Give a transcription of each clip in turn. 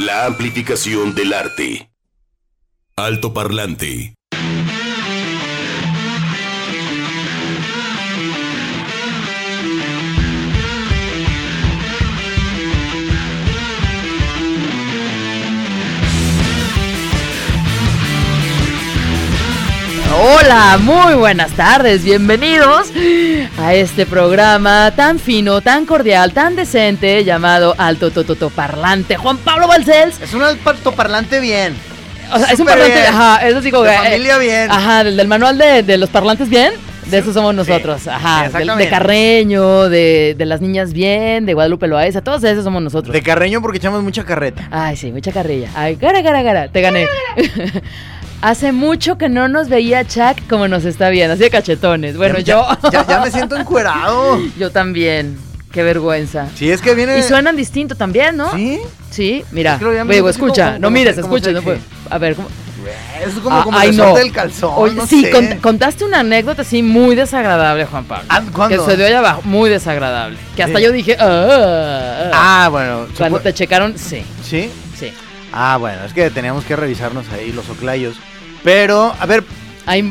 La amplificación del arte. Alto parlante. Hola, muy buenas tardes, bienvenidos a este programa tan fino, tan cordial, tan decente llamado Alto Tototo Parlante. Juan Pablo Balcells. Es un alto parlante bien. O sea, es un parlante, bien. ajá, eso digo, De eh, familia bien. Ajá, del, del manual de, de los parlantes bien. De eso somos nosotros, ajá. De, exactamente. Carreño, de, de las niñas bien, de Guadalupe Loaiza, todos esos somos nosotros. De Carreño porque echamos mucha carreta. Ay, sí, mucha carrilla. Ay, gara, gara, gara. Te gané. Hace mucho que no nos veía Chuck como nos está viendo, así de cachetones. Bueno, Ya- yo. Ya, ya me siento encuerado. Yo también. Qué vergüenza. Si es que viene. Y suenan distinto también, ¿no? ¿Sí? Sí, mira. Es que me Digo, escucha. como- no como- mires, escucha. No a ver, ¿cómo? Es como, Ah, como ay, el no. del calzón. Oye, no sí, sé. contaste una anécdota así muy desagradable, Juan Pablo. Ah, ¿cuándo? Que se dio allá abajo, muy desagradable. Que hasta Sí. yo dije, ah, Ah, bueno. Cuando te checaron, sí, ¿Sí? sí. Ah, bueno, es que teníamos que revisarnos ahí los oclayos. Pero, a ver,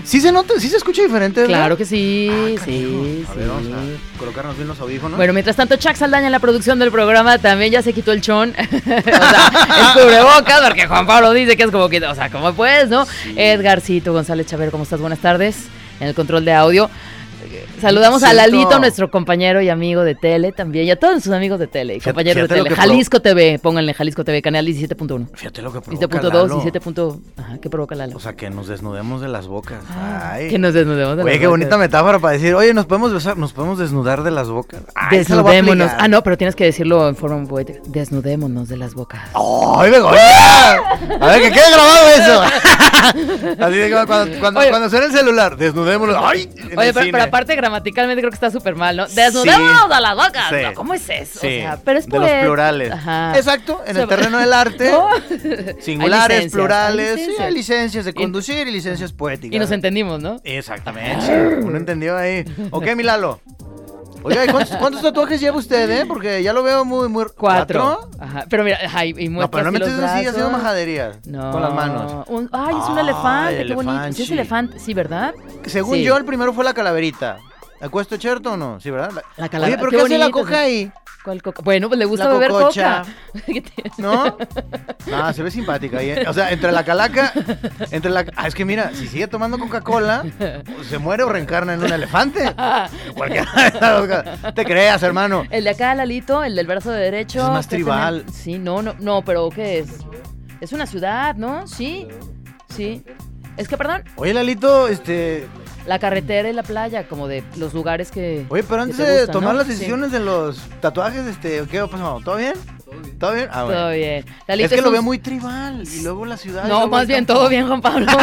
¿sí se nota? ¿Sí se escucha diferente? verdad? claro que sí, Ah, sí. A sí. ver, vamos a colocarnos bien los audífonos. Bueno, mientras tanto, Chuck Saldaña en la producción del programa también ya se quitó el chón. o sea, el cubrebocas, porque Juan Pablo dice que es como que, o sea, ¿cómo puedes, no? Edgarcito González Chavero, ¿cómo estás? Buenas tardes. En el control de audio. Saludamos a Lalito, nuestro compañero y amigo de tele también, y a todos sus amigos de tele y compañeros de tele. Jalisco TV, pónganle Jalisco TV, canal 17.1. Fíjate lo que provoca 17.2 Lalo. y 7. Ajá, ¿qué provoca Lalo? O sea, que nos desnudemos de las bocas. Ah, Ay. que nos desnudemos de Oye, las qué bonita bocas. metáfora para decir, oye, nos podemos besar, nos podemos desnudar de las bocas. Ay, Desnudémonos. Ah, no, pero tienes que decirlo en forma poética. Desnudémonos de las bocas. ¡Ay, Begoña! A ver, que quede grabado eso. Así de que cuando, cuando, Oye. cuando suena el celular, desnudémoslo. ¡Ay! en Oye, el pero, cine. pero aparte gramaticalmente creo que está súper mal, ¿no? Desnudémonos de las bocas. Sí. No, ¿Cómo es eso? Sí, O sea, pero es de los plurales. Ajá. Exacto, en el terreno del arte. No. Singulares, Hay licencias, plurales. hay sí, licencias. hay licencias de conducir y licencias poéticas. Y nos entendimos, ¿no? Exactamente. Uno entendió ahí. Ok, mi Lalo. Oiga, ¿y cuántos, cuántos tatuajes lleva usted, eh? Porque ya lo veo muy, muy... Cuatro. Ajá. Pero mira, ajá, y, y No, pero no me así haciendo majadería. No. Con las manos. Un- ay, es un elefante, qué bonito. Sí, es elefante, sí, ¿verdad? Según Sí. yo, el primero fue la calaverita. ¿Acuesto cherto o no? Sí, ¿verdad? La calavera. Oye, ¿pero qué qué, hace la sí. ahí? ¿Cuál coca? Bueno, pues le gusta La beber cococha. coca. ¿Qué te- ¿No? No, se ve simpática ahí. ¿eh? O sea, entre la calaca, entre la... Ah, es que mira, si sigue tomando Coca-Cola, pues, se muere o reencarna en un elefante. Cualquiera. Te creas, hermano. El de acá, Lalito, el del brazo de derecho. Es más tribal. Sí, no, no, no, pero ¿qué es? Es una ciudad, ¿no? Sí, sí. Es que, perdón, Oye, Lalito, este... la carretera y la playa, como de los lugares que. Oye, pero que antes te de gustan, tomar ¿no? las Sí. decisiones de los tatuajes, este, ¿qué pasó? ¿Todo bien? ¿Todo bien? Ah, bueno. Todo bien. Lalito Es que lo un- veo muy tribal y luego la ciudad. No, más bien, todo bien, Juan Pablo.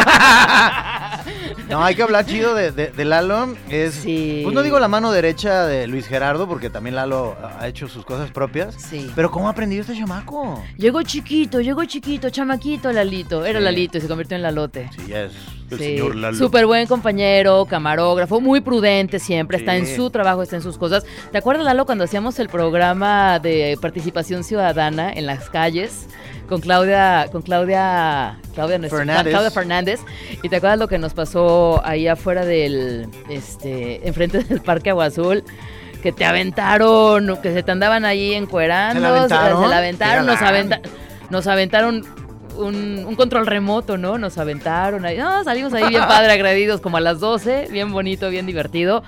No, hay que hablar chido de, de- de Lalo. Es, Sí. Pues no digo la mano derecha de Luis Gerardo, porque también Lalo ha hecho sus cosas propias. Sí. Pero ¿cómo ha aprendido este chamaco? Llegó chiquito, llegó chiquito, chamaquito Lalito. Era Sí. Lalito y se convirtió en Lalote. Sí, ya es el Sí, señor Lalo. súper buen compañero, camarógrafo, muy prudente siempre, está en su trabajo, está en sus cosas. ¿Te acuerdas, Lalo, cuando hacíamos el programa de participación ciudadana en las calles con Claudia, con Claudia, Claudia, nuestra- Fernández. Claudia Fernández? ¿Y te acuerdas lo que nos pasó ahí afuera del, este, enfrente del Parque Agua Azul? Que te aventaron, que se te andaban ahí encuerando, ¿Se la aventaron? se la aventaron, nos, aventa- nos aventaron un, un control remoto, ¿no? Nos aventaron ahí. No, salimos ahí bien padre, agredidos, como a las 12, bien bonito, bien divertido.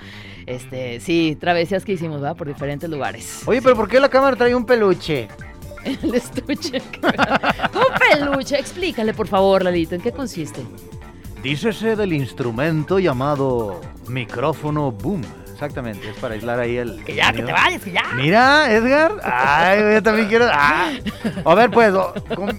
Este, sí, travesías que hicimos, ¿va? Por diferentes lugares. Oye, pero ¿por qué la cámara trae un peluche? El estuche. un peluche. Explícale, por favor, Lalito, ¿en qué consiste? Dícese del instrumento llamado micrófono boom. Exactamente, es para aislar ahí el. Que ya, que te vayas, que ya. Mira, Edgar. Ay, yo también quiero. Ah. A ver, pues. o- ¿cómo-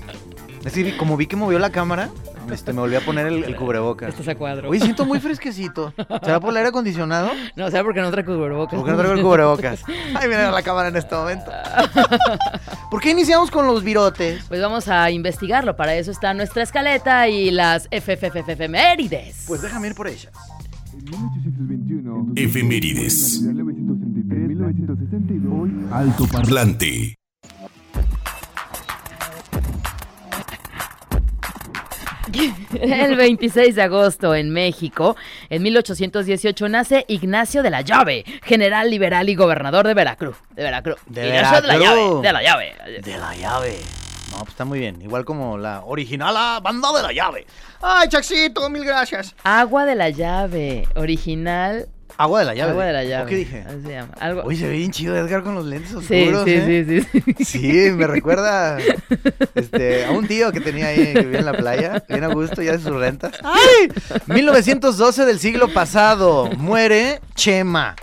Es decir, como vi que movió la cámara, este, me volví a poner el, el cubrebocas. Estás a cuadro. Oye, siento muy fresquecito. ¿Será por el aire acondicionado? No, sea, porque no trae cubrebocas. ¿Por qué no traigo el cubrebocas? Ay, mira la cámara en este momento. ¿Por qué iniciamos con los virotes? Pues vamos a investigarlo. Para eso está nuestra escaleta y las FFFFMérides. Pues déjame ir por ellas. En 1821. Efemérides. En 1933, 1962. Alto Parlante. El 26 de agosto en México, en 1818, nace Ignacio de la Llave, general liberal y gobernador de Veracruz. De Veracruz. De Ignacio de la. Llave. De la Llave. De la llave. No, pues está muy bien. Igual como la original ah, banda de la llave. Ay, Chaxito, mil gracias. Agua de la Llave, original. Agua de la llave. Agua de la ¿O Llave. qué dije? Así se llama. Algo. Uy, se ve bien chido Edgar con los lentes sí, oscuros. sí, ¿eh? sí, sí, sí. Sí, me recuerda este, a un tío que tenía ahí, que vivía en la playa, bien a gusto, ya de sus rentas. ¡Ay! 1912 del siglo pasado, muere Chema.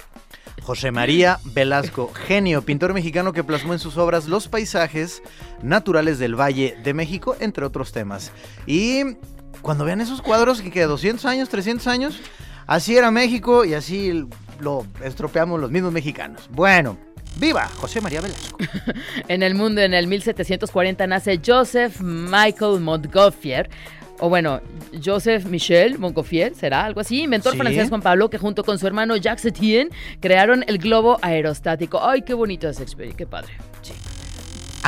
José María Velasco, genio, pintor mexicano que plasmó en sus obras los paisajes naturales del Valle de México, entre otros temas. Y cuando vean esos cuadros, que, que 200 años, 300 años, así era México y así lo estropeamos los mismos mexicanos. Bueno, viva José María Velasco. En el mundo, en el 1740, nace Joseph Michael Montgolfier. O bueno, Joseph Michel Montgolfier, ¿será? Algo así. Inventor Sí. francés Juan Pablo, que junto con su hermano Jacques Etienne crearon el globo aerostático. ¡Ay, qué bonito experiencia! ¡Qué padre! Sí.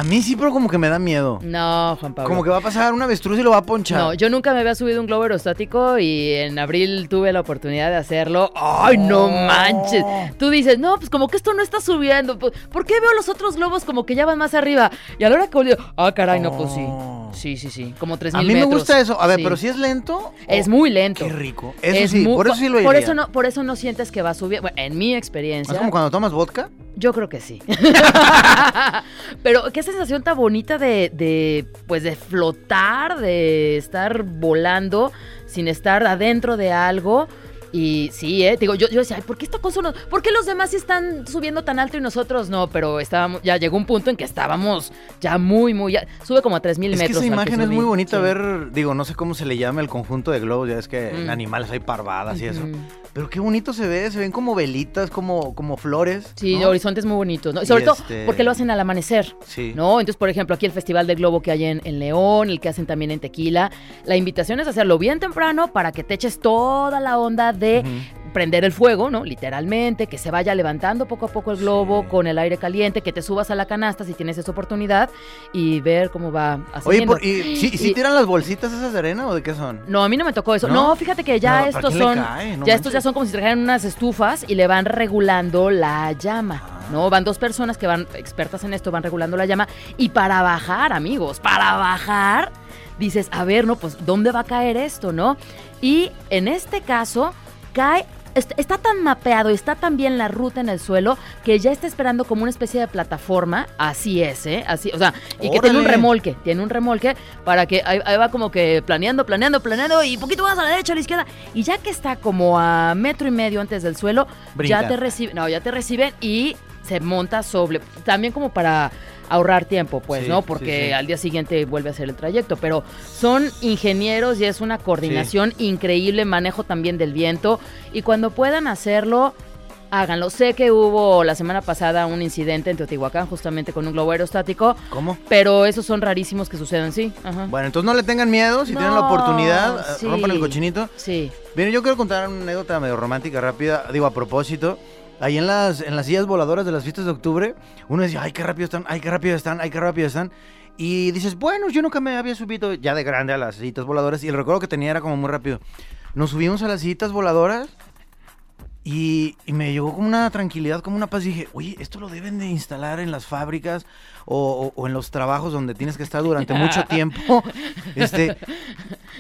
A mí sí, pero como que me da miedo. No, Juan Pablo. Como que va a pasar un avestruz y lo va a ponchar. No, yo nunca me había subido un globo aerostático y en abril tuve la oportunidad de hacerlo. ¡Ay, no Oh. manches! Tú dices, no, pues como que esto no está subiendo. Pues, ¿Por qué veo los otros globos como que ya van más arriba? Y a la hora que volví, ah, caray, no, pues sí. Sí, sí, sí. Como 3.000 A metros. mí me gusta eso. A ver, Sí. pero si es lento. Es oh, muy lento. Qué rico. Eso Es sí, muy- por eso sí lo por iría. eso no Por eso no sientes que va a subir. Bueno, en mi experiencia. ¿Es como cuando tomas vodka? Yo creo que sí. Pero qué sensación tan bonita de, de, pues, de flotar, de estar volando sin estar adentro de algo. Y sí, eh, digo, yo, yo decía, ay, ¿por qué esta cosa no? ¿Por qué los demás sí están subiendo tan alto y nosotros no? Pero estábamos, ya llegó un punto en que estábamos ya muy, muy, ya, sube como a 3000 Es que metros. esa imagen es muy bonita Sí. ver, digo, no sé cómo se le llama el conjunto de globos, ya es que en animales hay parvadas y eso. Pero qué bonito se ve, se ven como velitas, como, como flores. Sí, ¿no? horizontes muy bonitos, ¿no? Y Y sobre todo este- porque lo hacen al amanecer. Sí. ¿No? Entonces, por ejemplo, aquí el Festival del Globo que hay en, en León, el que hacen también en Tequila, la invitación es hacerlo bien temprano para que te eches toda la onda de. Prender el fuego, ¿no? Literalmente, que se vaya levantando poco a poco el globo Sí. con el aire caliente, que te subas a la canasta si tienes esa oportunidad y ver cómo va Oye, haciendo. por- ¿y, Y- tiran las bolsitas esas de arena o de qué son? No, a mí no me tocó eso. ¿No? No, fíjate que ya No, ¿para estos son. cae? No ya estos ya son como si trajeran unas estufas y le van regulando la llama. Ah. ¿No? Van dos personas que van expertas en esto, van regulando la llama. Y para bajar, amigos, para bajar, dices, a ver, ¿no? Pues, ¿dónde va a caer esto, no? Y en este caso, cae. Est- Está tan mapeado, está tan bien la ruta en el suelo que ya está esperando como una especie de plataforma. Así es, ¿eh? Así, o sea, y que tiene un remolque, tiene un remolque para que ahí, ahí va como que planeando, planeando, planeando y poquito más a la derecha, a la izquierda. Y ya que está como a metro y medio antes del suelo, Brinca. ya te reciben, no, ya te reciben y se monta sobre, también como para ahorrar tiempo, pues, Sí, ¿no? Porque sí. al día siguiente vuelve a hacer el trayecto, pero son ingenieros y es una coordinación increíble, manejo también del viento y cuando puedan hacerlo háganlo. Sé que hubo la semana pasada un incidente en Teotihuacán justamente con un globo aerostático, ¿Cómo? pero esos son rarísimos que sucedan, sí. Ajá. Bueno, entonces no le tengan miedo, si tienen la oportunidad, rompan el cochinito. Sí. Bien, yo quiero contar una anécdota medio romántica, rápida, digo, a propósito. Ahí en las, en las sillas voladoras de las fiestas de octubre, uno decía, ay, qué rápido están, ay, qué rápido están, ay, qué rápido están. Y dices, bueno, yo nunca me había subido ya de grande a las sillitas voladoras y el recuerdo que tenía era como muy rápido. Nos subimos a las sillitas voladoras y, y me llegó como una tranquilidad, como una paz. Dije, oye, esto lo deben de instalar en las fábricas o, o- o en los trabajos donde tienes que estar durante mucho tiempo. Este,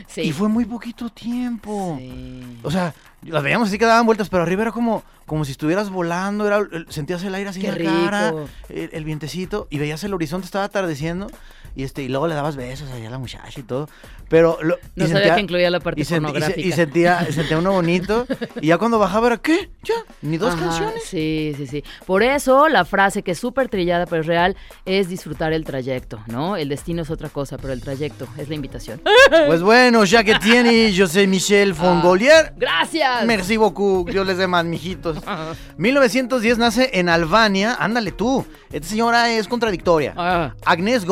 Sí. Y fue muy poquito tiempo. Sí. O sea, las veíamos así que daban vueltas, pero arriba era como, como si estuvieras volando, era, sentías el aire así Qué en la cara, el, el vientecito, y veías el horizonte, estaba atardeciendo, y este, y luego le dabas besos allá a la muchacha y todo. Pero lo, No sabía que incluía la parte y, pornográfica. y sentía, sentía uno bonito, y ya cuando bajaba era, ¿qué? ¿Ya? ¿Ni dos Ajá, canciones? Sí, sí, sí. Por eso la frase que es súper trillada pero es real es disfrutar el trayecto, ¿no? El destino es otra cosa, pero el trayecto es la invitación. Pues bueno, ya que tiene José Michel Ah. Fongolier, ¡Gracias! Merci beaucoup, yo les demás, mijitos. 1910 nace en Albania, ándale tú. Esta señora es contradictoria. Ah, Agnes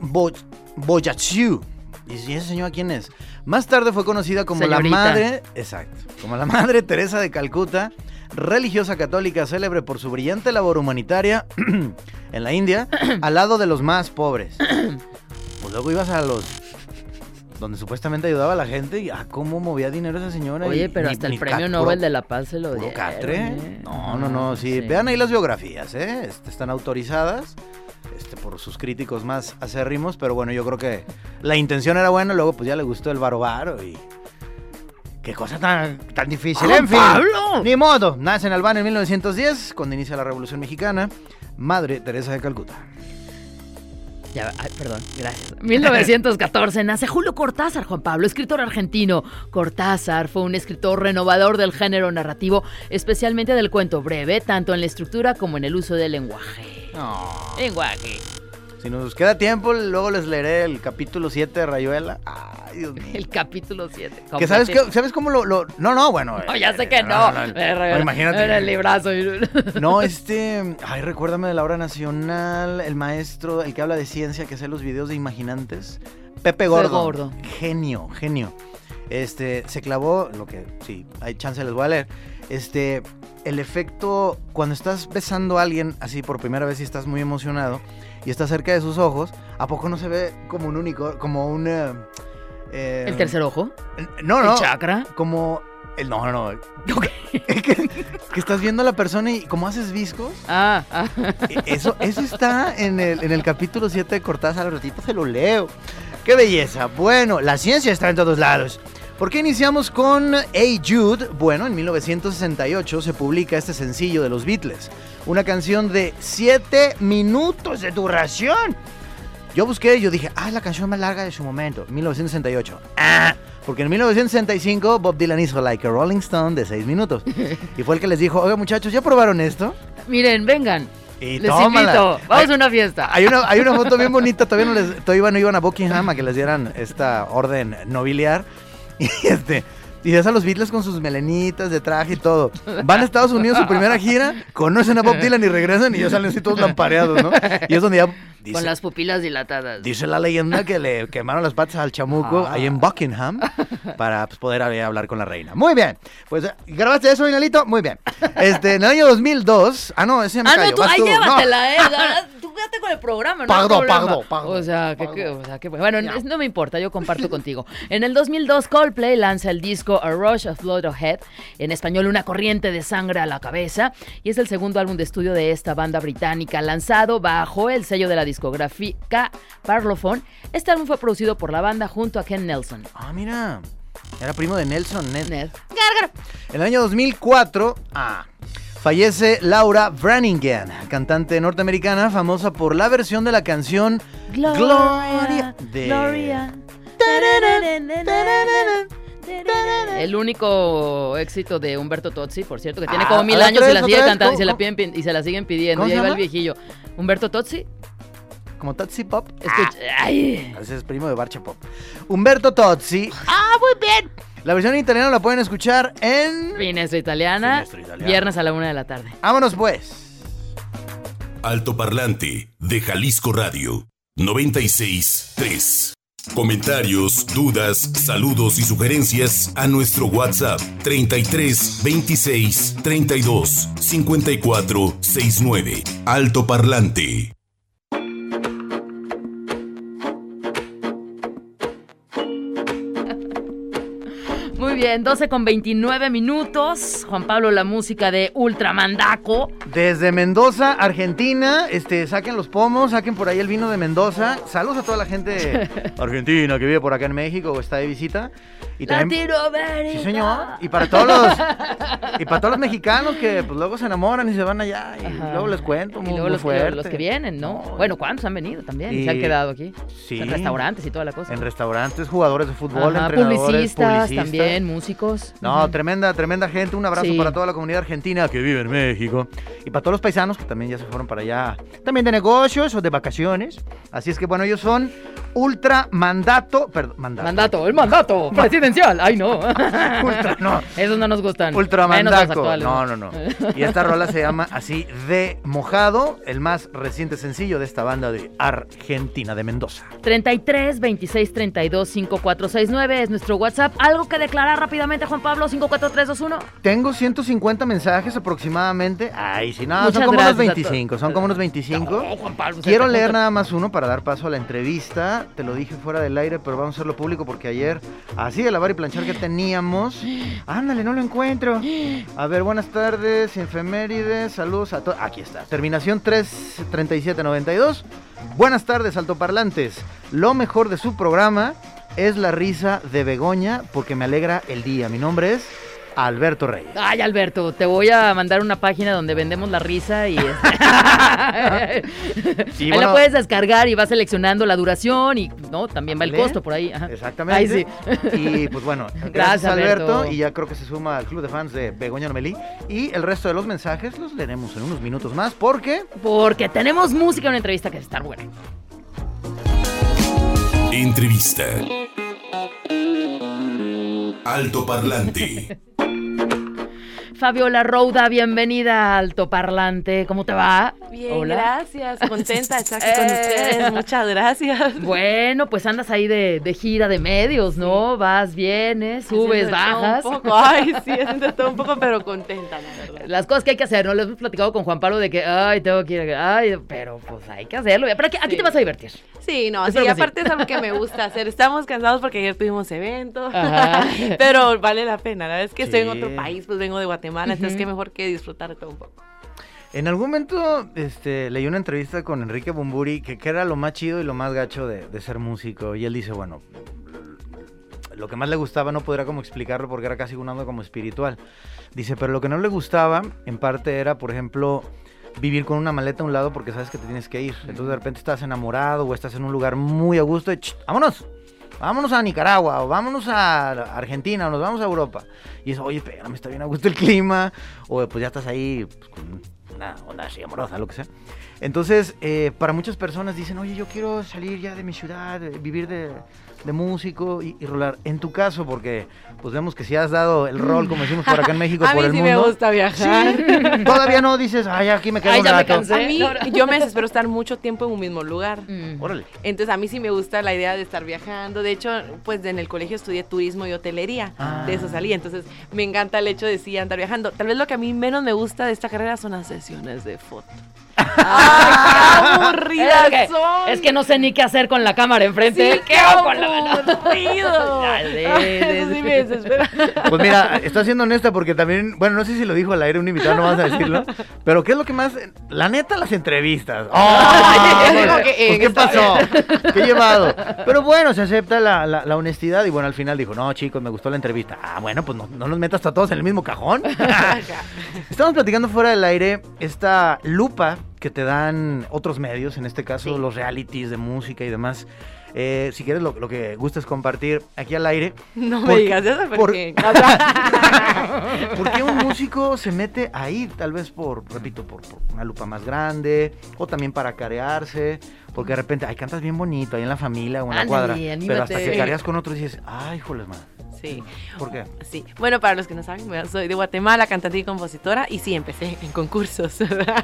Bo Boyachiu. ¿Y si esa señora quién es? Más tarde fue conocida como Señorita. la madre, exacto, como la madre Teresa de Calcuta, religiosa católica célebre por su brillante labor humanitaria en la India, al lado de los más pobres. Pues luego ibas a los donde supuestamente ayudaba a la gente y ah, cómo movía dinero esa señora. Oye, y pero ni- hasta el premio Nobel de la Paz se lo dieron. catre. ¿eh? No, no, no, sí, vean ahí las biografías, ¿eh? Están autorizadas este, por sus críticos más acérrimos, pero bueno, yo creo que la intención era buena, luego pues ya le gustó el varo y... Qué cosa tan, tan difícil, ¡Juan en fin. Pablo! Ni modo, nace en Albania en 1910, cuando inicia la Revolución Mexicana, Madre Teresa de Calcuta. Ya, ay, perdón, gracias. 1914 nace Julio Cortázar, Juan Pablo, escritor argentino. Cortázar fue un escritor renovador del género narrativo, especialmente del cuento breve, tanto en la estructura como en el uso del lenguaje. Lenguaje. Si nos queda tiempo, luego les leeré el capítulo 7 de Rayuela. Ay, Dios mío. El capítulo 7. Que sabes, qué- ¿Sabes cómo lo, lo- No, no, bueno. No, ya sé eh, que no. no, Eh, imagínate. Era el librazo. No, este. Ay, recuérdame de la hora nacional, el maestro, el que habla de ciencia, que hace los videos de imaginantes. Pepe Gordo. Gordo. Genio, genio. Este, se clavó, lo que sí, hay chance les voy a leer. Este, el efecto cuando estás besando a alguien así por primera vez y estás muy emocionado y estás cerca de sus ojos, ¿a poco no se ve como un único, como un. eh, eh, El tercer ojo. No, no. El chakra. Como. El, no, no, no. que, que estás viendo a la persona y como haces viscos. Ah, ah. e- Eso, eso está en el, en el capítulo 7 de Cortázar. Al ratito se lo leo. ¡Qué belleza! Bueno, la ciencia está en todos lados. ¿Por qué iniciamos con Hey Jude? Bueno, en 1968 se publica este sencillo de los Beatles. Una canción de 7 minutos de duración. Yo busqué y yo dije, ah, es la canción más larga de su momento, 1968. Ah, porque en 1965 Bob Dylan hizo Like a Rolling Stone de 6 minutos. Y fue el que les dijo, oiga muchachos, ¿ya probaron esto? Miren, vengan. Y Les tómala. invito. Vamos Hay- a una fiesta. Hay una, hay una foto bien bonita, todavía no, les, todavía no iban a Buckingham a que les dieran esta orden nobiliar. Y este... Y ves a los Beatles con sus melenitas de traje y todo. Van a Estados Unidos su primera gira, conocen a Bob Dylan y regresan y ya salen así todos lampareados, ¿no? Y es donde ya dice, Con las pupilas dilatadas. dice la leyenda que le quemaron las patas al chamuco Ah. ahí en Buckingham para pues, poder hablar con la reina. Muy bien. Pues, ¿grabaste eso, Inalito? Muy bien. Este, en el año 2002... Ah, no, ese me Ah, no, tú, vas ahí tú. No. llévatela, eh. Quédate con el programa, no Pagdo, pagdo, pagdo, O sea, que, que- o sea, que- bueno, no, no me importa, yo comparto contigo. En el 2002, Coldplay lanza el disco A Rush of Blood Ahead, en español Una corriente de sangre a la cabeza, y es el segundo álbum de estudio de esta banda británica, lanzado bajo el sello de la discográfica Parlophone. Este álbum fue producido por la banda junto a Ken Nelson. Ah, mira. Era primo de Nelson Ned. Ned. En el año 2004, ah, fallece Laura Brannigan, cantante norteamericana famosa por la versión de la canción Gloria, de Gloria. El único éxito de Humberto Tozzi, por cierto, que tiene Ah, como mil años y vez, la sigue cantando y ¿cómo- se la, piden, y se la siguen pidiendo. ¿Cómo Y ahí va el viejillo. Humberto Tozzi. como Tootsie Pop. Escucha, ay. Ese es primo de Barcha Pop. Humberto Tozzi. Ah, muy bien. La versión en italiano la pueden escuchar en... Finestra italiana. Finestra italiana. Viernes a la una de la tarde. Vámonos pues. Altoparlante de Jalisco Radio 963. Comentarios, dudas, saludos y sugerencias a nuestro WhatsApp 33 26 32 54 69. Altoparlante. Muy bien, 12 con 29 minutos. Juan Pablo, la música de Ultramandaco. Desde Mendoza, Argentina, este, saquen los pomos, saquen por ahí el vino de Mendoza. Saludos a toda la gente argentina que vive por acá en México o está de visita. Y también, Latinoamérica. sí, señor. Y para todos los y para todos los mexicanos que pues luego se enamoran y se van allá y Ajá. luego les cuento Y luego muy los, que- fuerte. los que vienen, ¿no? No, Bueno, ¿cuántos han venido también? Y- Se han quedado aquí. Sí. En restaurantes y toda la cosa. En restaurantes, jugadores de fútbol, Ajá, entrenadores, publicistas, publicistas. también, músicos. No, tremenda, tremenda gente. Un abrazo Sí. para toda la comunidad argentina que vive en México. Y para todos los paisanos que también ya se fueron para allá. También de negocios o de vacaciones. Así es que bueno, ellos son ultra mandato. Perdón, mandato. Mandato, el mandato presidencial. Ay, no. Ultra, no. Esos no nos gustan. Ultra actuales. No, no, no. Y esta rola se llama así de mojado, el más reciente sencillo de esta banda de Argentina, de Mendoza. 33 26 32 5469 es nuestro WhatsApp. ¿Algo que declarar rápidamente, Juan Pablo? 54321. Tengo 150 mensajes aproximadamente. Ay, sí, no, Muchas son como unos gracias a 25. Son como unos 25. No, Juan Pablo. Quiero leer nada más uno para dar paso a la entrevista te lo dije fuera del aire, pero vamos a hacerlo público porque ayer, así de lavar y planchar que teníamos, ándale, no lo encuentro. A ver, buenas tardes, infemérides, saludos a todos. Aquí está, terminación 33792. Buenas tardes, altoparlantes. Lo mejor de su programa es la risa de Begoña porque me alegra el día. Mi nombre es Alberto Reyes. Ay, Alberto, te voy a mandar una página donde vendemos la risa y... Sí, ahí bueno. la puedes descargar y vas seleccionando la duración y, ¿no? También va el costo por ahí. ajá. Exactamente. Ay, sí. Y pues bueno, gracias, Gracias, Alberto. Alberto. Y ya creo que se suma al club de fans de Begoña Nomelí. Y el resto de los mensajes los leeremos en unos minutos más porque Porque tenemos música en una entrevista que está buena. Entrevista. Alto Parlante. Fabiola Rouda, bienvenida a Alto Parlante. ¿Cómo te va? Bien, Hola. gracias. Contenta de estar aquí con Eh. ustedes. Muchas gracias. Bueno, pues andas ahí de, de gira de medios, ¿no? Vas, vienes, subes, bajas. Un poco. Ay, sí, haciendo todo un poco, pero contenta, la verdad. Las cosas que hay que hacer, ¿no? Les hemos platicado con Juan Pablo de que, ay, tengo que ir, ay, pero pues hay que hacerlo. Pero aquí, aquí Sí. te vas a divertir. Sí, no, Espero sí, aparte es algo que me gusta hacer. Estamos cansados porque ayer tuvimos evento, Ajá. pero vale la pena. La verdad es que estoy en otro país, pues vengo de Guatemala, entonces qué mejor que disfrutar todo un poco. en algún momento este, leí una entrevista con Enrique Bumburi que, que era lo más chido y lo más gacho de, de ser músico. Y él dice, bueno, lo que más le gustaba no podría como explicarlo porque era casi un ando como espiritual. Dice, pero lo que no le gustaba en parte era, por ejemplo, vivir con una maleta a un lado porque sabes que te tienes que ir. Entonces de repente estás enamorado o estás en un lugar muy a gusto y "Ch, vámonos. Vámonos a Nicaragua o vámonos a Argentina o nos vamos a Europa. Y es, oye, espérame, está bien a gusto el clima. O pues ya estás ahí pues, con una onda así amorosa, lo que sea. Entonces, eh, para muchas personas dicen, oye, yo quiero salir ya de mi ciudad, eh, vivir de, de músico y, y rolar. En tu caso, porque pues vemos que si has dado el rol, como decimos por acá en México, a por mí el sí mundo. me gusta viajar. Sí, todavía no dices, ay, aquí me quedo Ay, un ya me rato. cansé. A mí, yo me desespero estar mucho tiempo en un mismo lugar. Mm. Órale. Entonces a mí sí me gusta la idea de estar viajando. De hecho, pues en el colegio estudié turismo y hotelería. Ah. De eso salí. Entonces me encanta el hecho de sí andar viajando. Tal vez lo que a mí menos me gusta de esta carrera son las sesiones de foto. ¡Ay, qué aburridas Es que, son! es que no sé ni qué hacer con la cámara enfrente. Sí, ¿Qué hago con la mano? aburrido! Dale, Ay, Eso sí me desespera. Pues mira, está siendo honesta porque también, bueno, no sé si lo dijo al aire un invitado, no vas a decirlo, pero ¿qué es lo que más, la neta, las entrevistas? ¡Oh! Que, ¿Qué pasó? ¿Qué he llevado? Pero bueno, se acepta la, la- la honestidad y bueno, al final dijo, no, chicos, me gustó la entrevista. Ah, bueno, pues no, no nos metas a todos en el mismo cajón. Estamos platicando fuera del aire esta lupa que te dan otros medios, en este caso Sí. los realities de música y demás. Eh, si quieres, lo, lo que gustes compartir aquí al aire. No me digas eso por- porque... ¿Por qué un músico se mete ahí? Tal vez por, repito, por, por una lupa más grande o también para carearse. Porque de repente, ay, cantas bien bonito ahí en la familia o en la cuadra. Pero hasta que careas con otro y dices, ay, joles, man. Sí. ¿Por qué? Sí, bueno, para los que no saben, soy de Guatemala, cantante y compositora, y sí, empecé en concursos,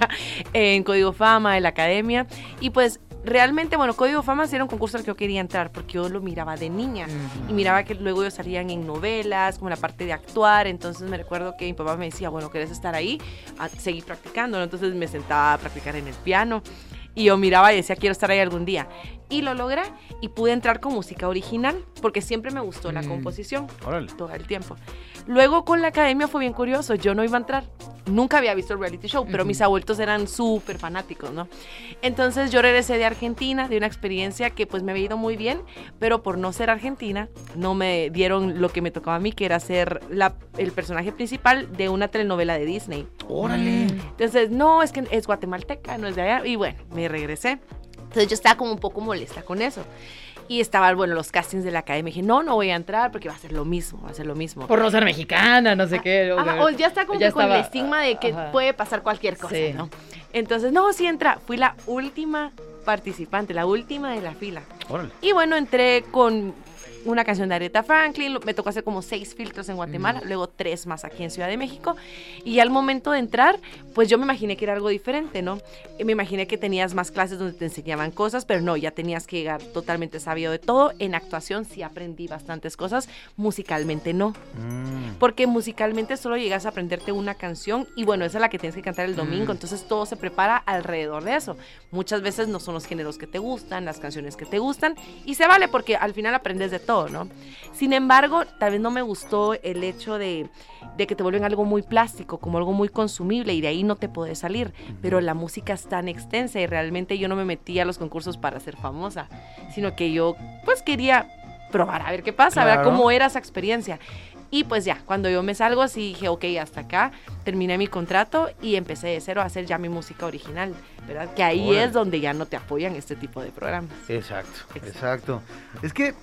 en Código Fama, en la academia, y pues realmente, bueno, Código Fama era un concurso al que yo quería entrar, porque yo lo miraba de niña, y miraba que luego ellos salían en novelas, como la parte de actuar, entonces me recuerdo que mi papá me decía, bueno, ¿querés estar ahí? A seguir practicando, entonces me sentaba a practicar en el piano, y yo miraba y decía, quiero estar ahí algún día. Y lo logré y pude entrar con música original, porque siempre me gustó la Mm. composición Órale. todo el tiempo. Luego con la academia fue bien curioso, yo no iba a entrar, nunca había visto el reality show, pero Ujú. mis abuelitos eran súper fanáticos, ¿no? Entonces yo regresé de Argentina, de una experiencia que pues me había ido muy bien, pero por no ser argentina, no me dieron lo que me tocaba a mí, que era ser la- el personaje principal de una telenovela de Disney. Órale. Entonces, no, es que es guatemalteca, no es de allá. Y bueno, me regresé. Entonces yo estaba como un poco molesta con eso. Y estaban, bueno, los castings de la academia. Dije, no, no voy a entrar porque va a ser lo mismo, va a ser lo mismo. Por no ser mexicana, no sé qué. o Ajá, sea, o ya está como ya que con el estigma de que ajá. puede pasar cualquier cosa, Sí. ¿no? Entonces, no, sí entra. Fui la última participante, la última de la fila. Órale. Y bueno, entré con una canción de Aretha Franklin, me tocó hacer como seis filtros en Guatemala, luego tres más aquí en Ciudad de México. Y al momento de entrar, pues yo me imaginé que era algo diferente, ¿no? Y me imaginé que tenías más clases donde te enseñaban cosas, pero no, ya tenías que llegar totalmente sabido de todo. En actuación sí aprendí bastantes cosas, musicalmente no. Mm. Porque musicalmente solo llegas a aprenderte una canción y bueno, esa es la que tienes que cantar el domingo, entonces todo se prepara alrededor de eso. Muchas veces no son los géneros que te gustan, las canciones que te gustan y se vale porque al final aprendes de todo, ¿no? Sin embargo, tal vez no me gustó el hecho de, de que te vuelven algo muy plástico, como algo muy consumible y de ahí no te puedes salir. Pero la música es tan extensa y realmente yo no me metí a los concursos para ser famosa, sino que yo pues quería probar a ver qué pasa, a ver cómo era esa experiencia. Y pues ya, cuando yo me salgo, así dije, ok, hasta acá, terminé mi contrato y empecé de cero a hacer ya mi música original, ¿verdad? Que ahí es donde ya no te apoyan este tipo de programas. Exacto, Exacto. exacto. Es que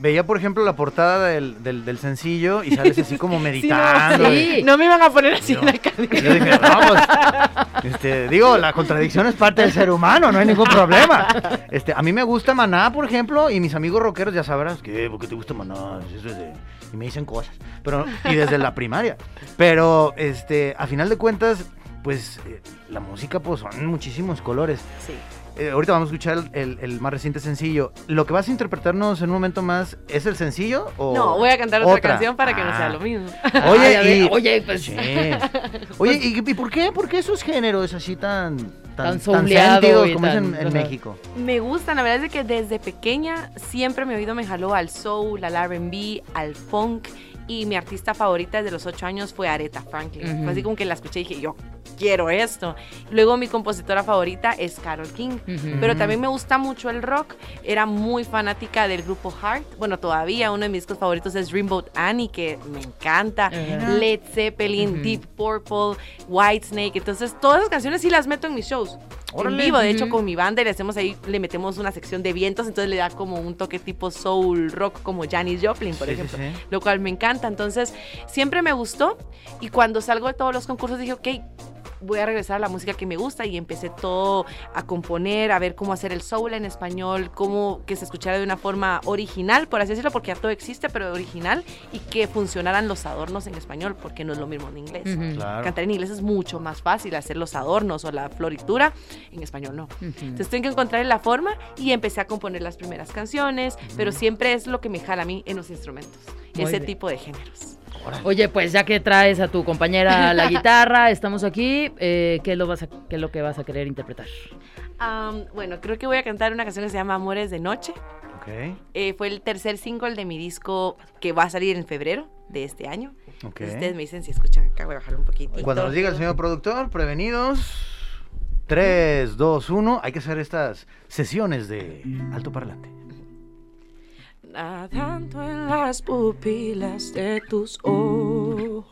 veía, por ejemplo, la portada del, del, del sencillo y sales así como meditando. Sí. No me iban a poner así Yo- en la y cabina. yo dije, vamos. Este, digo, la contradicción es parte del ser humano, no hay ningún problema. Este, a mí me gusta Maná, por ejemplo, y mis amigos rockeros ya sabrás que, ¿por qué te gusta Maná? Eso es de- Y me dicen cosas. Pero, y desde la primaria. Pero, este, a final de cuentas, pues, eh, la música, pues, son muchísimos colores. Sí. Eh, ahorita vamos a escuchar el, el- el más reciente sencillo. ¿Lo que vas a interpretarnos en un momento más es el sencillo o No, voy a cantar otra, otra? canción para que no sea Ah. lo mismo. Oye, Ay, ver, y- oye, pues. Sí. Oye, ¿y, y por qué? ¿Por qué esos géneros así tan Tan tan, como tan- es en. México? Me gustan, la verdad es que desde pequeña siempre mi oído me jaló al soul, al R&B, al funk y mi artista favorita desde los ocho años fue Aretha Franklin. Fue así como que la escuché y dije, yo quiero esto. Luego mi compositora favorita es Carol King. Ujú. Pero también me gusta mucho el rock. Era muy fanática del grupo Heart. Bueno, todavía uno de mis discos favoritos es Rainbow Annie, que me encanta. Ajá. Led Zeppelin, Ujú. Deep Purple, Whitesnake. Entonces, todas esas canciones sí las meto en mis shows. En vivo, de hecho, con mi banda le hacemos ahí, le metemos una sección de vientos, entonces le da como un toque tipo soul rock, como Janis Joplin, por Sí, sí, ejemplo. sí. Lo cual me encanta. Entonces, siempre me gustó. Y cuando salgo de todos los concursos dije, ok, voy a regresar a la música que me gusta y empecé todo a componer, a ver cómo hacer el soul en español, cómo que se escuchara de una forma original, por así decirlo, porque ya todo existe, pero original, y que funcionaran los adornos en español, porque no es lo mismo en inglés. Ujú. Claro. Cantar en inglés es mucho más fácil, hacer los adornos o la floritura, en español no. Ujú. Entonces tengo que encontrar la forma y empecé a componer las primeras canciones, pero siempre es lo que me jala a mí en los instrumentos, Muy ese bien. tipo de géneros. Oye, pues ya que traes a tu compañera la guitarra, estamos aquí. eh, ¿qué, es lo vas a, ¿Qué es lo que vas a querer interpretar? Bueno, creo que voy a cantar una canción que se llama Amores de Noche. Ok, Eh, fue el tercer single de mi disco que va a salir en febrero de este año. ok. Entonces, Ustedes me dicen si escuchan acá, voy a bajar un poquito. Cuando nos diga el señor productor, prevenidos. 3, 2, 1. Hay que hacer estas sesiones de alto parlante. Nadando en las pupilas de tus ojos,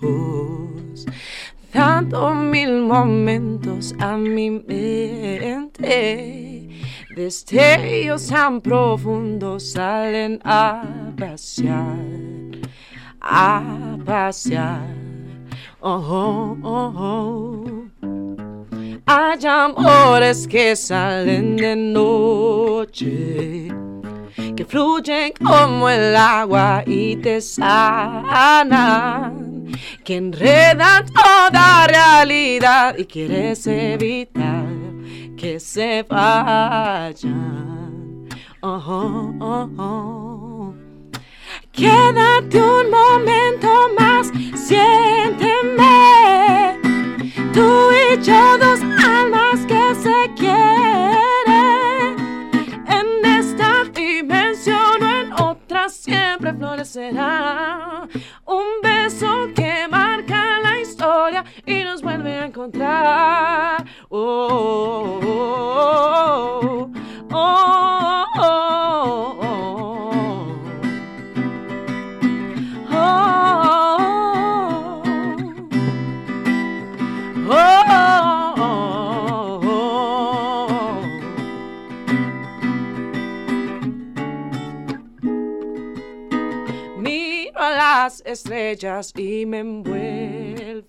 dando mil momentos a mi mente. Destellos tan profundos salen a pasear, a pasear. Oh, oh, oh. Hay amores que salen de noche que fluyen como el agua y te sanan, que enredan toda realidad y quieres evitar que se vayan. Oh, oh, oh, oh. Quédate un momento más, siénteme. Tú y yo, dos almas que se quieren. Siempre florecerá. Un beso que marca la historia y nos vuelve a encontrar. Oh, oh, oh, oh, oh, oh. Oh, estrellas y me envuelven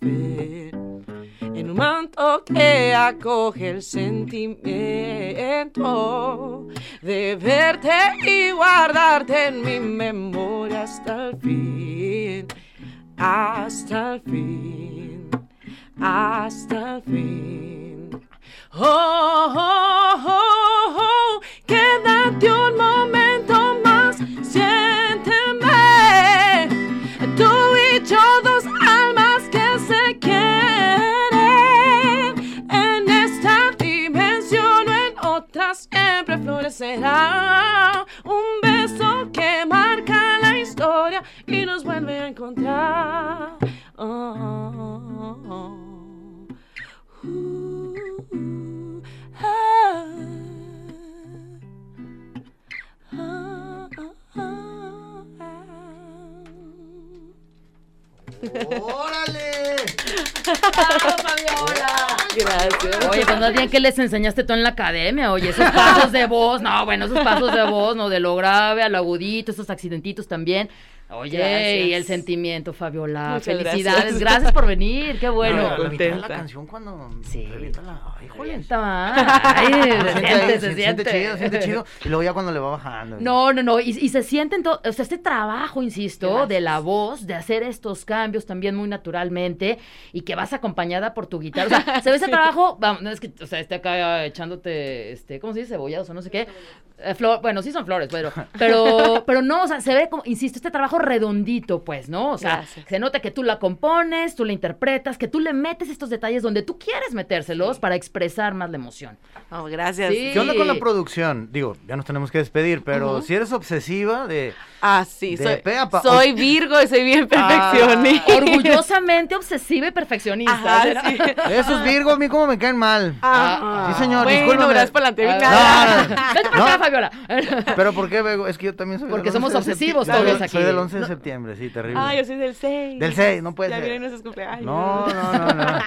en un manto que acoge el sentimiento de verte y guardarte en mi memoria hasta el fin, hasta el fin, hasta el fin. Oh, oh, oh, Gracias. Oye, pues más bien que les enseñaste tú en la academia, oye, esos pasos de voz, no, bueno, esos pasos de voz, no, de lo grave a lo agudito, esos accidentitos también. Oye, Gracias. y el sentimiento, Fabiola. Muchas Felicidades, gracias. gracias. por venir, qué bueno. No, la mitad de la canción cuando Sí. revienta la... Ay. Revienta. Ay, se Se siente, ahí, se se siente. siente chido, se siente chido. Y luego ya cuando le va bajando. No, no, no, y, y se sienten todo, o sea, este trabajo, insisto, Gracias. de la voz, de hacer estos cambios también muy naturalmente y que vas acompañada por tu guitarra. O sea, se ve ese trabajo, vamos, no es que, o sea, esté acá echándote, este, ¿cómo se dice? Cebollados o no sé qué. Eh, flor- bueno, sí son flores, pero, pero, pero no, o sea, se ve como, insisto, este trabajo redondito, pues, ¿no? O sea, Gracias. se nota que tú la compones, tú la interpretas, que tú le metes estos detalles donde tú quieres metérselos para expresar más la emoción. Oh, gracias. Sí. ¿Qué onda con la producción? Digo, ya nos tenemos que despedir, pero si eres obsesiva de... Ah, sí, De soy, soy Virgo y soy bien Ah, perfeccionista. Orgullosamente obsesiva y perfeccionista. Ajá, ¿será? sí. Esos Virgos a mí como me caen mal. Ah, Sí, señor, Bueno, discúlpame. gracias por la Ah, entrevista. No, no, Vete para No. acá, Fabiola. Pero ¿por qué, Bego? Es que yo también soy Porque del 11 somos obsesivos todos Soy- aquí. Soy del 11 de septiembre, sí, terrible. Ah, yo soy del 6. Del 6, no puede ya ser. nuestros cumpleaños. No, no, no, no.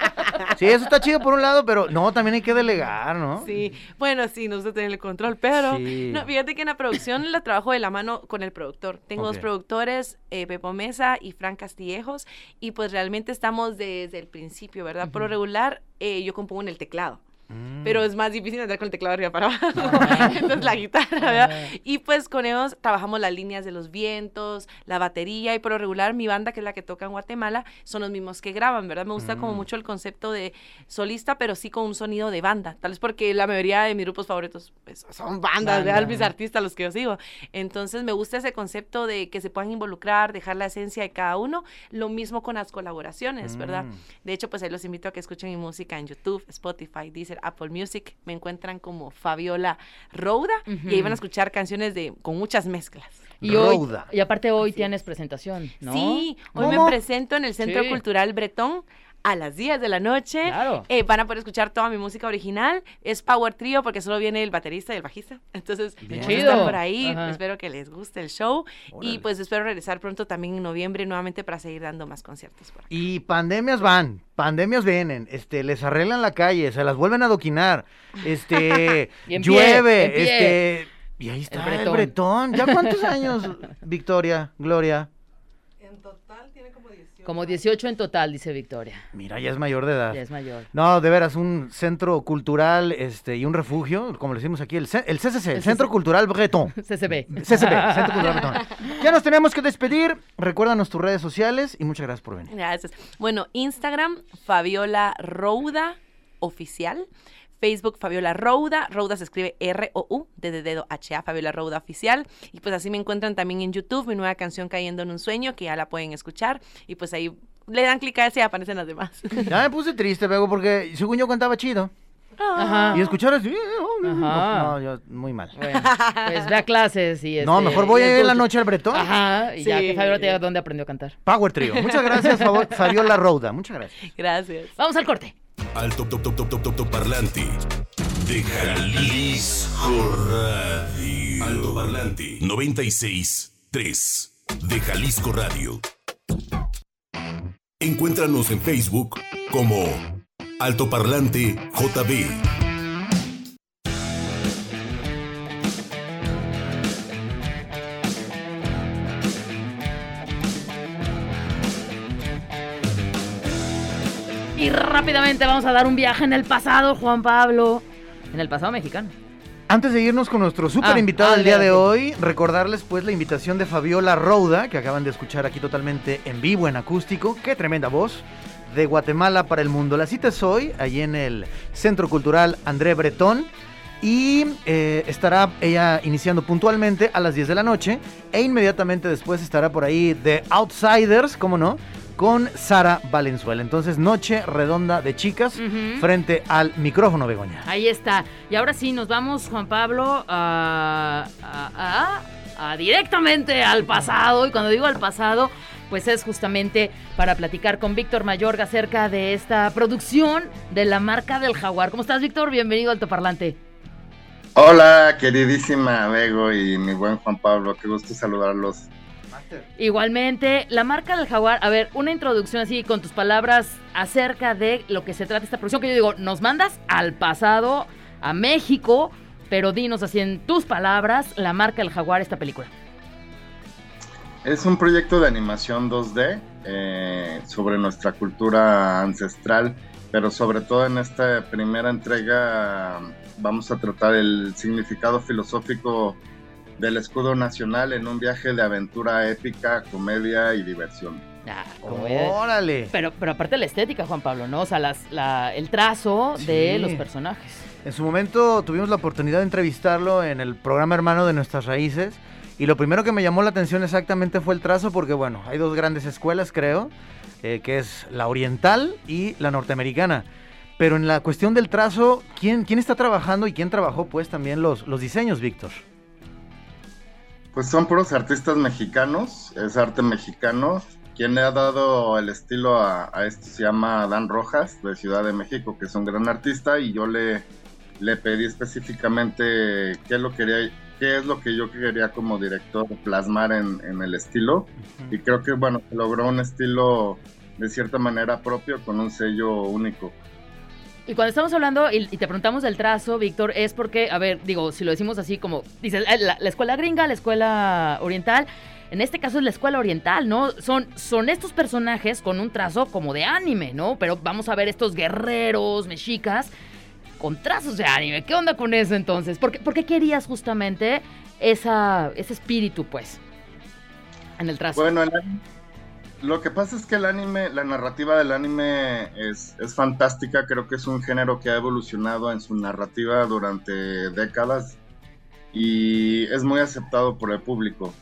Sí, eso está chido por un lado, pero no, también hay que delegar, ¿no? Sí, bueno, sí, nos gusta tener el control, pero Sí. no, fíjate que en la producción la trabajo de la mano con el productor. Tengo dos Ok. productores, eh, Pepo Mesa y Fran Castillejos, y pues realmente estamos desde el principio, ¿verdad? Por lo regular, eh, yo compongo en el teclado. Mm. Pero es más difícil andar con el teclado arriba para abajo. Entonces la guitarra, ¿verdad? Y pues con ellos trabajamos las líneas de los vientos, la batería y por lo regular mi banda, que es la que toca en Guatemala, son los mismos que graban, ¿verdad? Me gusta como mucho el concepto de solista, pero sí con un sonido de banda. Tal vez porque la mayoría de mis grupos favoritos pues, son bandas, ¿verdad? Mis artistas, los que yo sigo. Entonces me gusta ese concepto de que se puedan involucrar, dejar la esencia de cada uno. Lo mismo con las colaboraciones, ¿verdad? Mm. De hecho, pues ahí los invito a que escuchen mi música en YouTube, Spotify, Deezer, Apple Music. Me encuentran como Fabiola Rouda y ahí van a escuchar canciones de con muchas mezclas. Y hoy, Rouda. y aparte hoy tienes presentación, ¿no? Sí, hoy ¿Cómo? me presento en el Centro Sí. Cultural Bretón a las 10 de la noche. Claro. Eh, van a poder escuchar toda mi música original. Es Power Trio porque solo viene el baterista y el bajista. Entonces, Chido. por ahí. Ajá. Espero que les guste el show. Órale. Y pues espero regresar pronto también en noviembre nuevamente para seguir dando más conciertos por. Y pandemias van, pandemias vienen, este, les arreglan la calle, se las vuelven a adoquinar, este, en llueve, en este, y ahí está el bretón. bretón. ¿Ya cuántos años, Victoria, Gloria? En total como 18. Como 18 en total, dice Victoria. Mira, ya es mayor de edad. Ya es mayor. No, de veras, un centro cultural este, y un refugio, como le decimos aquí, el, C- el CCC, el, El Centro CCC. Cultural Bretón. CCB. CCB, Centro Cultural Bretón. Ya nos tenemos que despedir. Recuérdanos tus redes sociales y muchas gracias por venir. Gracias. Bueno, Instagram, Fabiola Rouda Oficial. Facebook, Fabiola Rouda. Rouda se escribe R-O-U, D de dedo H-A, Fabiola Rouda Oficial. Y pues así me encuentran también en YouTube, mi nueva canción Cayendo en un Sueño, que ya la pueden escuchar. Y pues ahí le dan clic a ese y aparecen las demás. Ya me puse triste, Bego, porque según yo cantaba chido. Ajá. Y escuchar así. No, Ajá. no, yo muy mal. Bueno, pues ve a clases y No, este, mejor voy a ir en la noche al Bretón. Ajá, y ya que Fabiola te diga dónde aprendió a cantar. Power Trio. Muchas gracias, Fabiola Rouda. Muchas gracias. Gracias. Vamos al corte. Alto top top top top top parlante de Jalisco Radio. Alto parlante 96 3 de Jalisco Radio. Encuéntranos en Facebook como Alto Parlante JB. Y rápidamente vamos a dar un viaje en el pasado, Juan Pablo. En el pasado mexicano. Antes de irnos con nuestro súper Ah, invitado ah, del día de hoy, recordarles pues la invitación de Fabiola Rouda, que acaban de escuchar aquí totalmente en vivo, en acústico. Qué tremenda voz. De Guatemala para el mundo. La cita es hoy, allí en el Centro Cultural André Bretón. Y eh, estará ella iniciando puntualmente a las 10 de la noche. E inmediatamente después estará por ahí The Outsiders, ¿cómo no? Con Sara Valenzuela. Entonces, noche redonda de chicas frente al micrófono Begoña. Ahí está. Y ahora sí, nos vamos, Juan Pablo, a, a- a- a directamente al pasado. Y cuando digo al pasado, pues es justamente para platicar con Víctor Mayorga acerca de esta producción de la marca del jaguar. ¿Cómo estás, Víctor? Bienvenido al Toparlante. Hola, queridísima Bego y mi buen Juan Pablo, qué gusto saludarlos. Igualmente, la marca del jaguar, a ver, una introducción así con tus palabras acerca de lo que se trata esta producción, que yo digo, nos mandas al pasado, a México, pero dinos así en tus palabras, la marca del jaguar, esta película. Es un proyecto de animación 2D eh, sobre nuestra cultura ancestral, pero sobre todo en esta primera entrega vamos a tratar el significado filosófico del escudo nacional en un viaje de aventura épica, comedia y diversión. Ah. ¡Órale! Pero, pero aparte la estética, Juan Pablo, ¿no? O sea, las, la- el trazo de los personajes. En su momento tuvimos la oportunidad de entrevistarlo en el programa hermano de Nuestras Raíces. Y lo primero que me llamó la atención exactamente fue el trazo, porque bueno, hay dos grandes escuelas, creo, eh, que es la oriental y la norteamericana. Pero en la cuestión del trazo, ¿quién, quién está trabajando y quién trabajó pues también los, los diseños, Víctor? Pues son puros artistas mexicanos, es arte mexicano. Quien le ha dado el estilo a, a esto se llama Dan Rojas, de Ciudad de México, que es un gran artista, y yo le, le pedí específicamente qué, lo quería, qué es lo que yo quería como director plasmar en, en el estilo. Y creo que, bueno, logró un estilo de cierta manera propio, con un sello único. Y cuando estamos hablando y, te preguntamos del trazo, Víctor, es porque, a ver, digo, si lo decimos así como, dices, la, la escuela gringa, la escuela oriental, en este caso es la escuela oriental, ¿no? Son, son estos personajes con un trazo como de anime, ¿no? Pero vamos a ver estos guerreros, mexicas, con trazos de anime. ¿Qué onda con eso entonces? ¿Por qué, por qué querías justamente esa, ese espíritu, pues, en el trazo? Bueno, el anime- lo que pasa es que el anime, la narrativa del anime es, es fantástica, creo que es un género que ha evolucionado en su narrativa durante décadas y es muy aceptado por el público.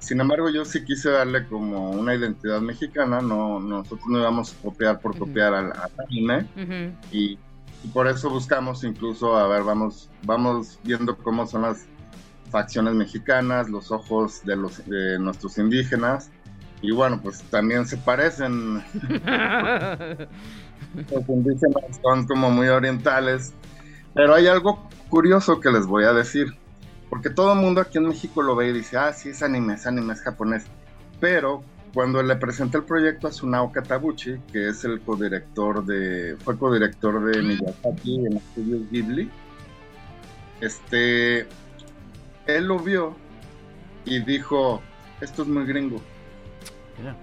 Sin embargo, yo sí quise darle como una identidad mexicana, no, nosotros no íbamos a copiar por copiar al, al anime Ujú. y, y por eso buscamos incluso, a ver, vamos, vamos viendo cómo son las facciones mexicanas, los ojos de, los, de nuestros indígenas. Y bueno, pues también se parecen, los indígenas son como muy orientales. Pero hay algo curioso que les voy a decir. Porque todo el mundo aquí en México lo ve y dice, ah, sí, es anime, es anime, es japonés. Pero cuando le presenté el proyecto a Sunao Katabuchi, que es el codirector de, fue codirector de Miyazaki en Estudios Ghibli, este, él lo vio y dijo, esto es muy gringo, Mira.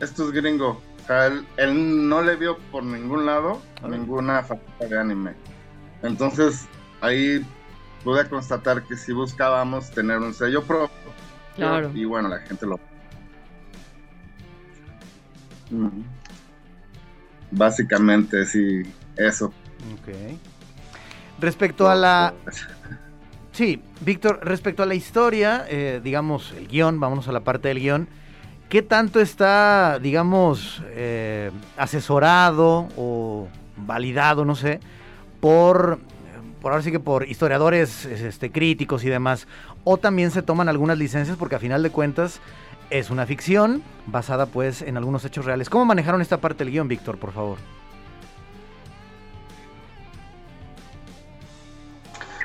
esto es gringo. O sea, él, él no le vio por ningún lado ninguna faceta de anime. Entonces, ahí pude constatar que si buscábamos tener un sello propio, Claro. y bueno, la gente lo... Ujú. Básicamente, sí, eso. Ok. Respecto a la... Sí, Víctor, respecto a la historia, eh, digamos, el guion, vámonos a la parte del guion, ¿qué tanto está, digamos, eh, asesorado o validado, no sé, por, por ahora sí que por historiadores este, críticos y demás? O también se toman algunas licencias porque a final de cuentas es una ficción basada pues en algunos hechos reales. ¿Cómo manejaron esta parte del guion, Víctor, por favor?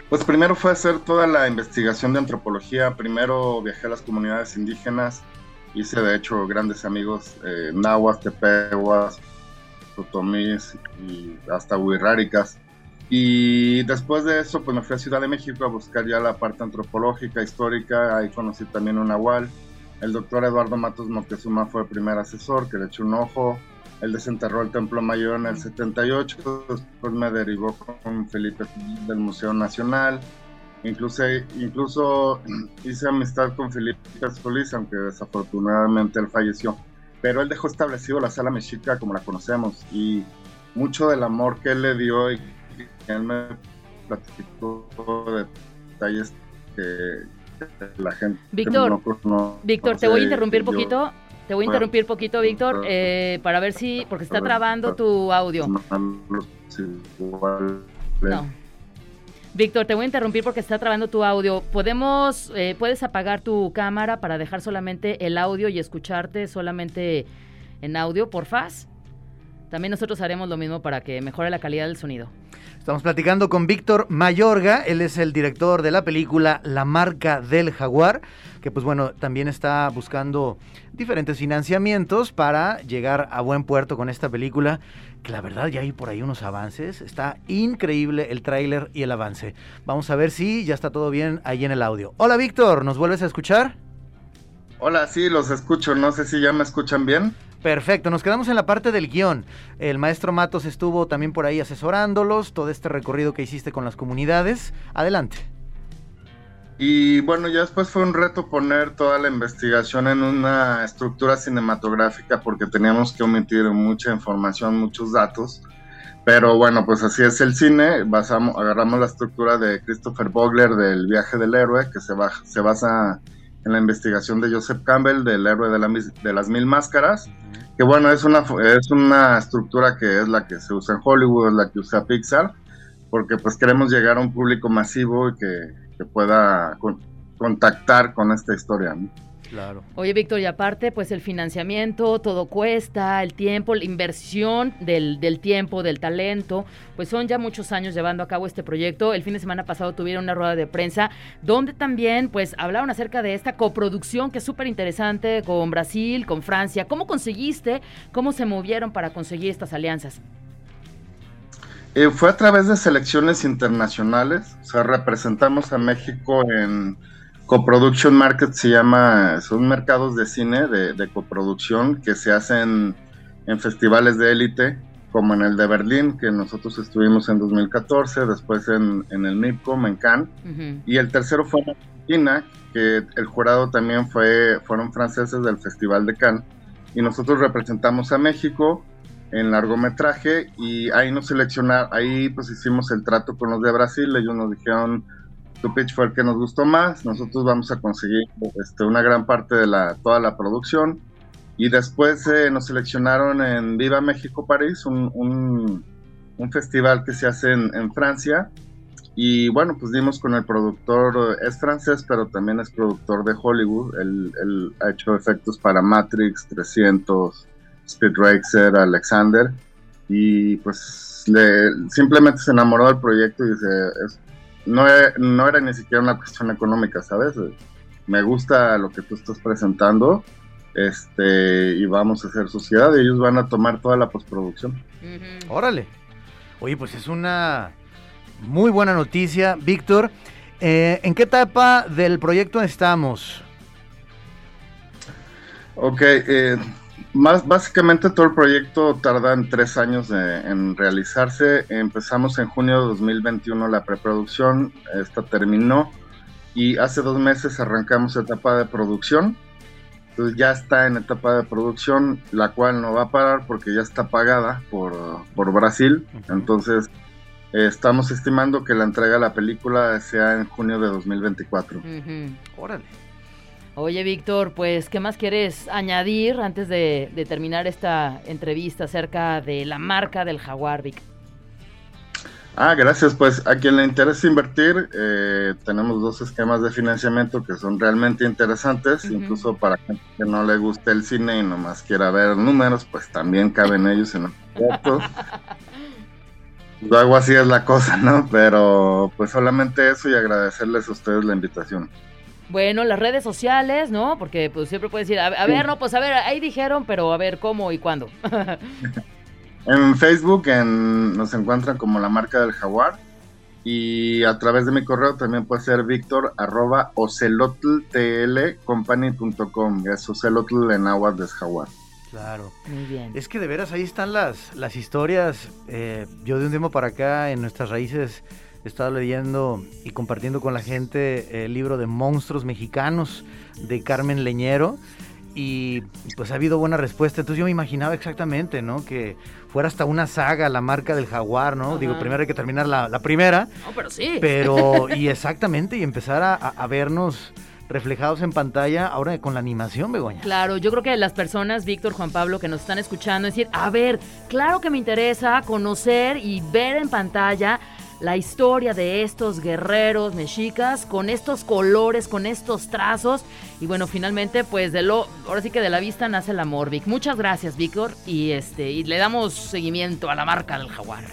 Pues primero fue hacer toda la investigación de antropología. Primero viajé a las comunidades indígenas. Hice de hecho grandes amigos eh, nahuas, tepehuas, totomís y hasta huirráricas. Y después de eso, pues me fui a Ciudad de México a buscar ya la parte antropológica, histórica. Ahí conocí también un nahual. El doctor Eduardo Matos Moctezuma fue el primer asesor que le echó un ojo. Él desenterró el Templo Mayor en el 78, después me derivó con Felipe del Museo Nacional. Incluso, incluso hice amistad con Felipe Solís, aunque desafortunadamente él falleció. Pero él dejó establecido la sala mexica como la conocemos y mucho del amor que él le dio y que él me platicó de detalles que, la gente Víctor, no. Víctor, te voy a interrumpir Yo- poquito. Te voy a Bueno. interrumpir poquito, Víctor, eh, para ver si, porque está trabando tu audio. No. Víctor, te voy a interrumpir porque está trabando tu audio. ¿Podemos, eh, puedes apagar tu cámara para dejar solamente el audio y escucharte solamente en audio, porfas? También nosotros haremos lo mismo para que mejore la calidad del sonido. Estamos platicando con Víctor Mayorga, él es el director de la película La marca del jaguar, que pues bueno, también está buscando diferentes financiamientos para llegar a buen puerto con esta película, que la verdad ya hay por ahí unos avances, está increíble el tráiler y el avance. Vamos a ver si ya está todo bien ahí en el audio. Hola Víctor, ¿nos vuelves a escuchar? Hola, sí, los escucho. No sé si ya me escuchan bien. Perfecto, nos quedamos en la parte del guion. El maestro Matos estuvo también por ahí asesorándolos, todo este recorrido que hiciste con las comunidades. Adelante. Y bueno, ya después fue un reto poner toda la investigación en una estructura cinematográfica porque teníamos que omitir mucha información, muchos datos. Pero bueno, pues así es el cine. Basamos, agarramos la estructura de Christopher Vogler del viaje del héroe, que se, ba- se basa en la investigación de Joseph Campbell del héroe de, la de las mil máscaras. Que bueno, es una, es una estructura que es la que se usa en Hollywood, es la que usa Pixar, porque pues queremos llegar a un público masivo y que, que pueda con- contactar con esta historia. ¿no? Claro. Oye, Víctor, y aparte, pues el financiamiento, todo cuesta, el tiempo, la inversión del, del tiempo, del talento, pues son ya muchos años llevando a cabo este proyecto. El fin de semana pasado tuvieron una rueda de prensa donde también, pues, hablaron acerca de esta coproducción que es súper interesante con Brasil, con Francia. ¿Cómo conseguiste? ¿Cómo se movieron para conseguir estas alianzas? Eh, fue a través de selecciones internacionales, o sea, representamos a México en Coproduction Market, se llama, son mercados de cine de, de coproducción que se hacen en festivales de élite, como en el de Berlín, que nosotros estuvimos en 2014, después en, en el MIPCOM, en Cannes, y el tercero fue en Argentina, que el jurado también fue, fueron franceses del Festival de Cannes. Y nosotros representamos a México en largometraje y ahí nos seleccionaron, ahí pues hicimos el trato con los de Brasil, ellos nos dijeron, tu pitch fue el que nos gustó más, nosotros vamos a conseguir este, una gran parte de la, toda la producción. Y después eh, nos seleccionaron en Viva México París, un, un, un festival que se hace en, en Francia, y bueno, pues dimos con el productor, es francés, pero también es productor de Hollywood. Él, él ha hecho efectos para Matrix, 300, Speed Racer, Alexander. Y pues le, simplemente se enamoró del proyecto y dice, es- no, no era ni siquiera una cuestión económica, ¿sabes? Me gusta lo que tú estás presentando este y vamos a hacer sociedad y ellos van a tomar toda la postproducción. Órale. Oye, pues es una muy buena noticia, Víctor. Eh, ¿En qué etapa del proyecto estamos? Ok, eh, más básicamente todo el proyecto tarda en tres años de- en realizarse. Empezamos en junio de 2021 la preproducción, esta terminó y hace dos meses arrancamos etapa de producción. Entonces ya está en etapa de producción, la cual no va a parar porque ya está pagada por, por Brasil. Entonces eh, estamos estimando que la entrega de la película sea en junio de 2024. Ujú. Órale. Oye, Víctor, pues, ¿qué más quieres añadir antes de, de terminar esta entrevista acerca de la marca del jaguar, Vic? Ah, gracias. Pues a quien le interesa invertir, eh, tenemos dos esquemas de financiamiento que son realmente interesantes, incluso para gente que no le guste el cine y nomás quiera ver números, pues también caben ellos en el proyecto. Luego así es la cosa, ¿no? Pero pues solamente eso y agradecerles a ustedes la invitación. Bueno, las redes sociales, ¿no? Porque pues siempre puedes decir, a, a ver, no, pues a ver, ahí dijeron, pero a ver cómo y cuándo. En Facebook en- nos encuentran como la marca del jaguar y a través de mi correo también puede ser víctor arroba ocelotltlcompany.com, es ocelotl en agua de jaguar. Claro. Muy bien. Es que de veras ahí están las, las historias. Eh, yo de un tiempo para acá en nuestras raíces estado leyendo y compartiendo con la gente el libro de Monstruos Mexicanos de Carmen Leñero. Y pues ha habido buena respuesta. Entonces yo me imaginaba exactamente, ¿no? Que fuera hasta una saga, la marca del jaguar, ¿no? Digo, primero hay que terminar la, la primera. No, pero sí. Pero, y exactamente, y empezar a, a- a vernos reflejados en pantalla ahora con la animación, Begoña. Claro, yo creo que las personas, Víctor, Juan Pablo, que nos están escuchando, decir, a ver, claro que me interesa conocer y ver en pantalla la historia de estos guerreros mexicas con estos colores, con estos trazos. Y bueno, finalmente, pues de lo, ahora sí que de la vista nace el amor, Vic. Muchas gracias, Víctor. Y este, y le damos seguimiento a la marca del jaguar.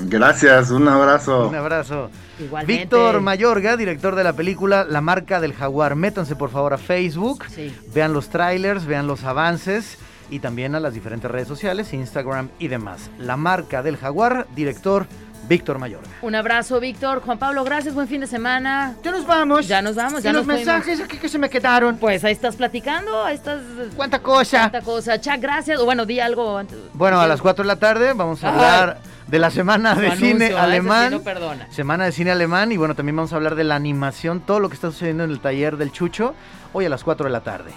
Gracias, un abrazo. Un abrazo. Igualmente. Víctor Mayorga, director de la película La marca del jaguar. Métanse por favor a Facebook, Sí. vean los trailers, vean los avances y también a las diferentes redes sociales, Instagram y demás. La marca del jaguar, director Víctor Mayorga. Un abrazo, Víctor. Juan Pablo, gracias. Buen fin de semana. Ya nos vamos. Ya nos vamos, ya ¿Y los fuimos. mensajes aquí que se me quedaron? Pues ahí estás platicando, ahí estás... ¿Cuánta cosa? Tanta cosa. Chuck, gracias. O bueno, di algo antes. Bueno, a las 4 de la tarde vamos a Ay. hablar de la semana de anuncio, cine ah, ese sí alemán. no perdona. Semana de cine alemán y bueno, también vamos a hablar de la animación, todo lo que está sucediendo en el taller del Chucho, hoy a las 4 de la tarde.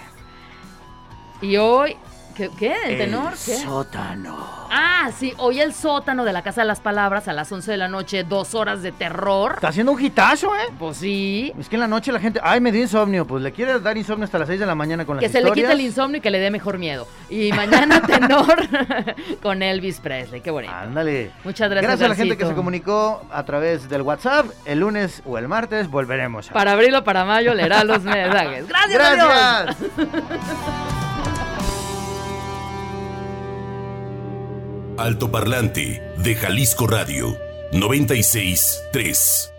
Y hoy, ¿qué? qué? ¿El tenor? ¿Qué? sótano. Ah, sí, hoy el sótano de la Casa de las Palabras a las 11 de la noche, dos horas de terror. Está haciendo un hitazo, ¿eh? Pues sí. Es que en la noche la gente, ay, me dio insomnio, pues le quiere dar insomnio hasta las 6 de la mañana con las Que se le historias. quite el insomnio y que le dé mejor miedo. Y mañana tenor con Elvis Presley. Qué bonito. Ándale. Muchas gracias, Gracias a la gente que Garcito. se comunicó a través del WhatsApp. El lunes o el martes volveremos. a- Para abril o para mayo leerá los mensajes. Gracias, adiós. Gracias. Altoparlante de Jalisco Radio 96 3.